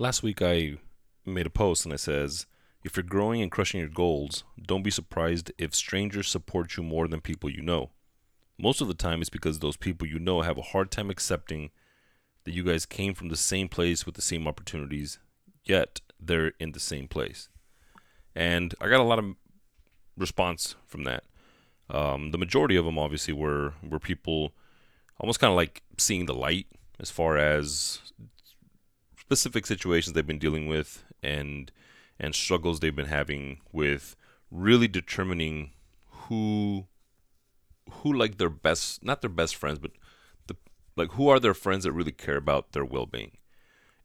last week I made a post and I says, if you're growing and crushing your goals, don't be surprised if strangers support you more than people you know. Most of the time, it's because those people you know have a hard time accepting that you guys came from the same place with the same opportunities, yet they're in the same place. And I got a lot of response from that. Um, the majority of them, obviously, were were people almost kind of like seeing the light as far as specific situations they've been dealing with and and struggles they've been having with really determining who who like their best not their best friends but the like who are their friends that really care about their well-being.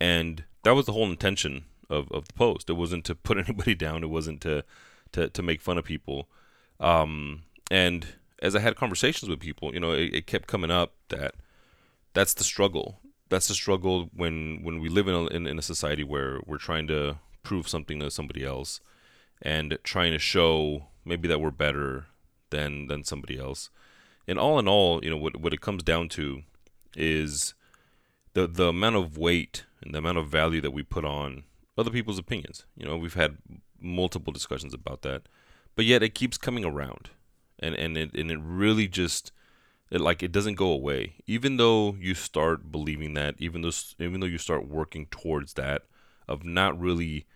And that was the whole intention of, of the post. It wasn't to put anybody down. It wasn't to to, to make fun of people. Um, and as i had conversations with people you know it, it kept coming up that that's the struggle that's the struggle when when we live in a, in, in a society where we're trying to prove something to somebody else and trying to show maybe that we're better than than somebody else. And all in all, you know, what what it comes down to is the the amount of weight and the amount of value that we put on other people's opinions. You know, we've had multiple discussions about that, but yet it keeps coming around, and and it and it really just it like it doesn't go away. Even though you start believing that, even though even though you start working towards that, of not really,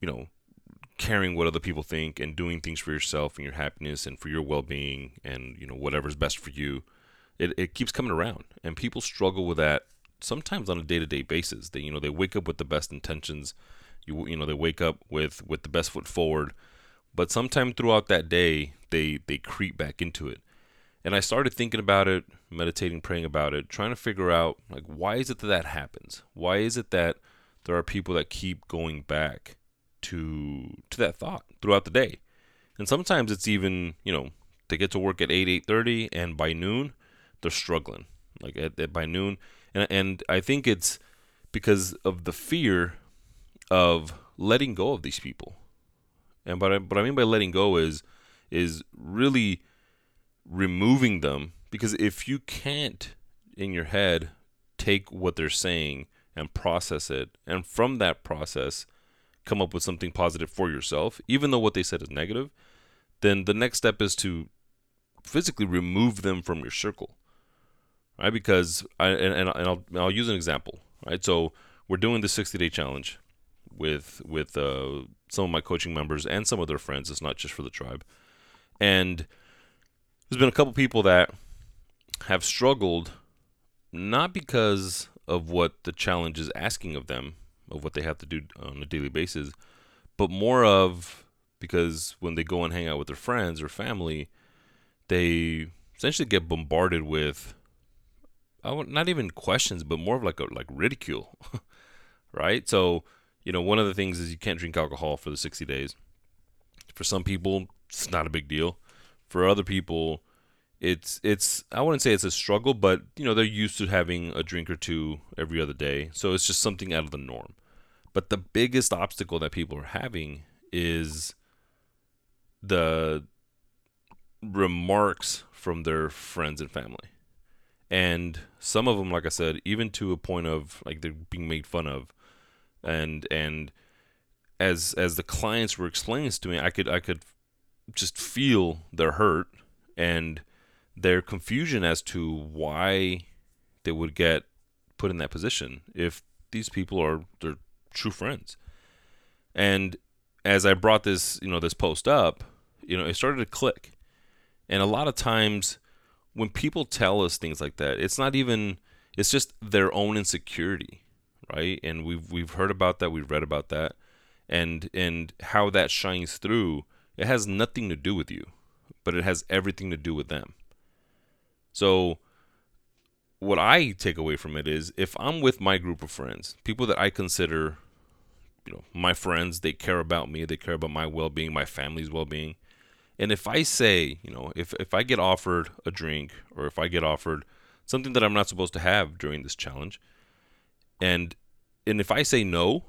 you know, caring what other people think and doing things for yourself and your happiness and for your well-being and you know whatever's best for you it, it keeps coming around. And people struggle with that sometimes on a day-to-day basis. They you know they wake up with the best intentions. You you know they wake up with with the best foot forward. But sometime throughout that day they they creep back into it and i started thinking about it meditating praying about it trying to figure out like why is it that that happens why is it that there are people that keep going back to to that thought throughout the day. And sometimes it's even, you know, they get to work at 8 8:30 and by noon they're struggling. Like at, at by noon and and I think it's because of the fear of letting go of these people. And what I, what I mean by letting go is is really removing them because if you can't in your head take what they're saying and process it and from that process come up with something positive for yourself, even though what they said is negative, then the next step is to physically remove them from your circle, right? Because I and, and I'll, I'll use an example, right? So we're doing the 60 day challenge with with uh, some of my coaching members and some of their friends. It's not just for the tribe, and there's been a couple people that have struggled, not because of what the challenge is asking of them, of what they have to do on a daily basis, but more of because when they go and hang out with their friends or family, they essentially get bombarded with I not even questions, but more of like a like ridicule, right? So you know, one of the things is you can't drink alcohol for the 60 days. For some people, it's not a big deal. For other people, it's it's I wouldn't say it's a struggle, but you know they're used to having a drink or two every other day, so it's just something out of the norm. But the biggest obstacle that people are having is the remarks from their friends and family. And some of them, like I said, even to a point of like they're being made fun of, and and as as the clients were explaining this to me, I could I could just feel their hurt and their confusion as to why they would get put in that position if these people are they're true friends. And as I brought this, you know, this post up, you know, it started to click. And a lot of times when people tell us things like that, it's not even it's just their own insecurity, right? And we've we've heard about that, we've read about that. And and how that shines through, it has nothing to do with you, but it has everything to do with them. So, what I take away from it is if I'm with my group of friends, people that I consider, you know, my friends, they care about me, they care about my well being, my family's well being. And if I say, you know, if, if I get offered a drink or if I get offered something that I'm not supposed to have during this challenge, and and if I say no,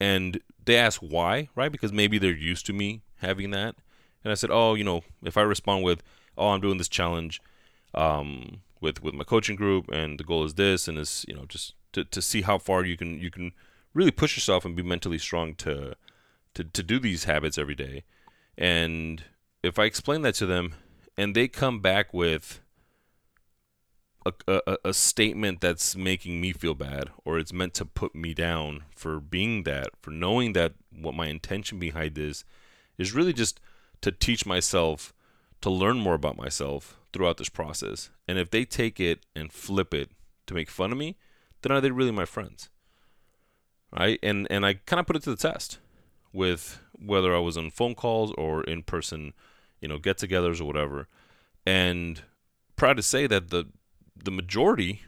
and they ask why, right? Because maybe they're used to me having that. And I said, oh, you know, if I respond with, oh, I'm doing this challenge um, with with my coaching group, and the goal is this, and is you know just to, to see how far you can you can really push yourself and be mentally strong to to to do these habits every day. And if I explain that to them and they come back with a, a, a, statement that's making me feel bad or it's meant to put me down for being that, for knowing that what my intention behind this is really just to teach myself to learn more about myself throughout this process. And if they take it and flip it to make fun of me, then are they really my friends? Right? And and I kind of put it to the test with whether I was on phone calls or in person, you know, get-togethers or whatever. And proud to say that the the majority,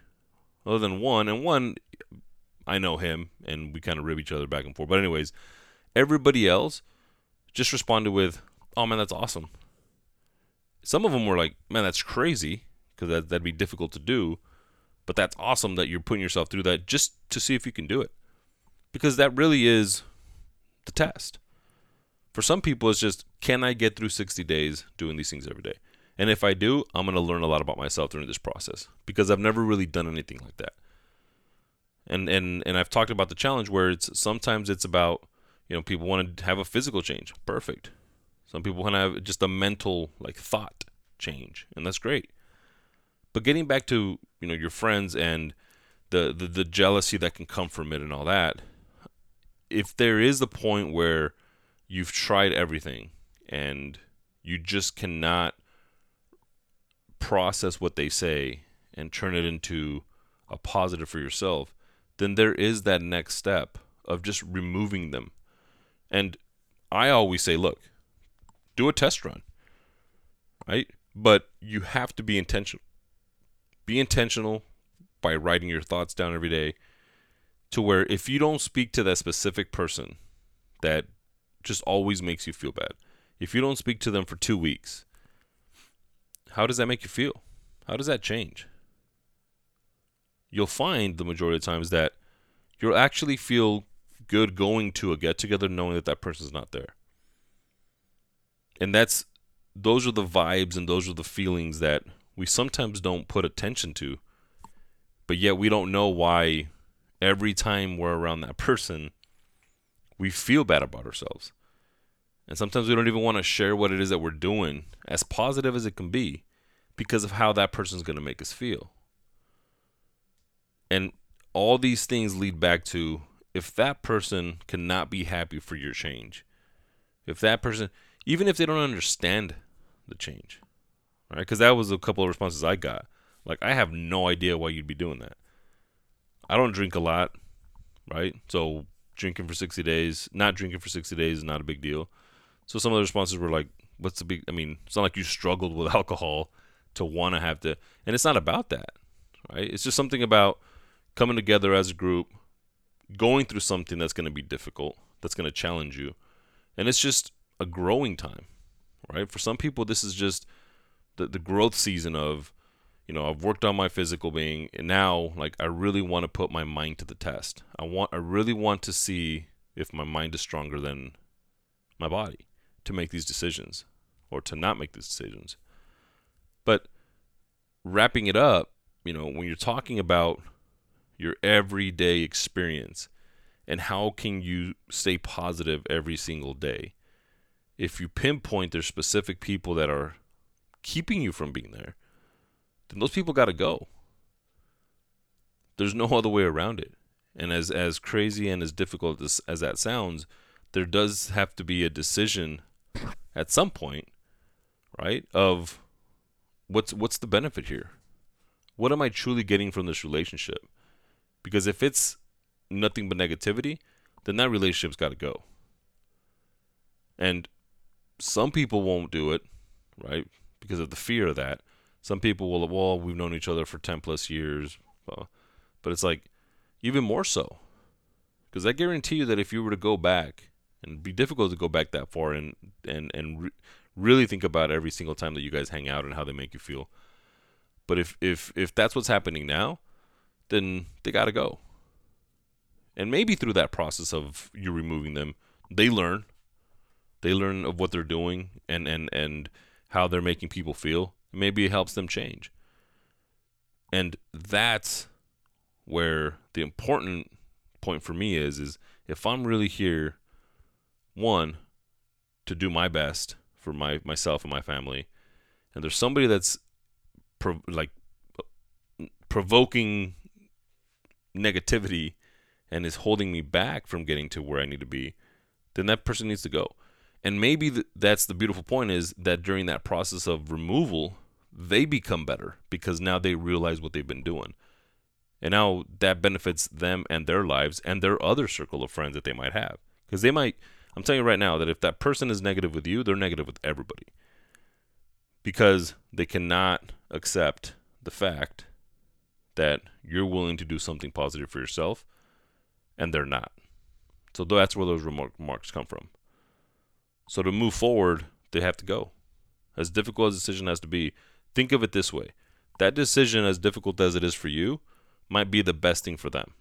other than one, and one, I know him, and we kind of rib each other back and forth. But anyways, everybody else just responded with, "Oh man, that's awesome." Some of them were like, "Man, that's crazy," because that that'd be difficult to do. But that's awesome that you're putting yourself through that just to see if you can do it, because that really is the test. For some people, it's just, can I get through 60 days doing these things every day? And if I do, I'm going to learn a lot about myself during this process because I've never really done anything like that. And and and I've talked about the challenge where it's sometimes it's about, you know, people want to have a physical change. Perfect. Some people want to have just a mental like thought change, and that's great. But getting back to, you know, your friends and the, the the jealousy that can come from it and all that, if there is the point where you've tried everything and you just cannot process what they say and turn it into a positive for yourself, then there is that next step of just removing them. And I always say, look, do a test run, right? But you have to be intentional. Be intentional by writing your thoughts down every day to where if you don't speak to that specific person that just always makes you feel bad, if you don't speak to them for two weeks, how does that make you feel? How does that change? You'll find the majority of times that you'll actually feel good going to a get together knowing that that person's not there. And that's those are the vibes and those are the feelings that we sometimes don't put attention to. But yet we don't know why every time we're around that person we feel bad about ourselves. And sometimes we don't even want to share what it is that we're doing, as positive as it can be, because of how that person's going to make us feel. And all these things lead back to if that person cannot be happy for your change, if that person, even if they don't understand the change, right? Because that was a couple of responses I got. Like, I have no idea why you'd be doing that. I don't drink a lot, right? So, drinking for 60 days, not drinking for 60 days is not a big deal. So some of the responses were like, "What's the big?" I mean, it's not like you struggled with alcohol to want to have to, and it's not about that, right? It's just something about coming together as a group, going through something that's going to be difficult, that's going to challenge you, and it's just a growing time, right? For some people, this is just the the growth season of, you know, I've worked on my physical being, and now like I really want to put my mind to the test. I want, I really want to see if my mind is stronger than my body to make these decisions or to not make these decisions. But wrapping it up, you know, when you're talking about your everyday experience and how can you stay positive every single day, if you pinpoint there's specific people that are keeping you from being there, then those people got to go. There's no other way around it. And as as crazy and as difficult as, as that sounds, there does have to be a decision at some point, right? Of what's what's the benefit here? What am I truly getting from this relationship? Because if it's nothing but negativity, then that relationship's got to go. And some people won't do it, right? Because of the fear of that. Some people will, well, we've known each other for 10 plus years. But it's like, even more so. Because I guarantee you that if you were to go back and it'd be difficult to go back that far and and and re- really think about every single time that you guys hang out and how they make you feel. But if if if that's what's happening now, then they got to go. And maybe through that process of you removing them, they learn. They learn of what they're doing and and and how they're making people feel. Maybe it helps them change. And that's where the important point for me is is if I'm really here one to do my best for my myself and my family and there's somebody that's like provoking negativity and is holding me back from getting to where I need to be, then that person needs to go. And maybe th- that's the beautiful point is that during that process of removal, they become better because now they realize what they've been doing. And now that benefits them and their lives and their other circle of friends that they might have. Because they might, I'm telling you right now that if that person is negative with you, they're negative with everybody. Because they cannot accept the fact that you're willing to do something positive for yourself and they're not. So that's where those remarks come from. So to move forward, they have to go. As difficult as the decision has to be, think of it this way. That decision, as difficult as it is for you, might be the best thing for them.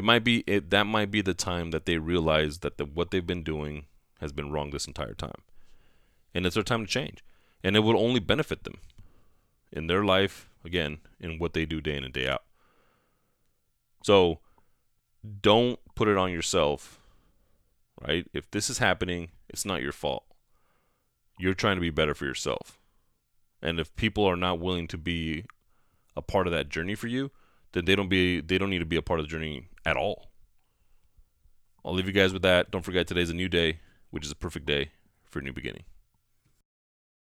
It might be it, that might be the time that they realize that the, what they've been doing has been wrong this entire time, and it's their time to change, and it will only benefit them in their life again in what they do day in and day out. So don't put it on yourself, right? If this is happening, it's not your fault. You're trying to be better for yourself. And if people are not willing to be a part of that journey for you, then they don't be they don't need to be a part of the journey at all. I'll leave you guys with that. Don't forget today's a new day, which is a perfect day for a new beginning.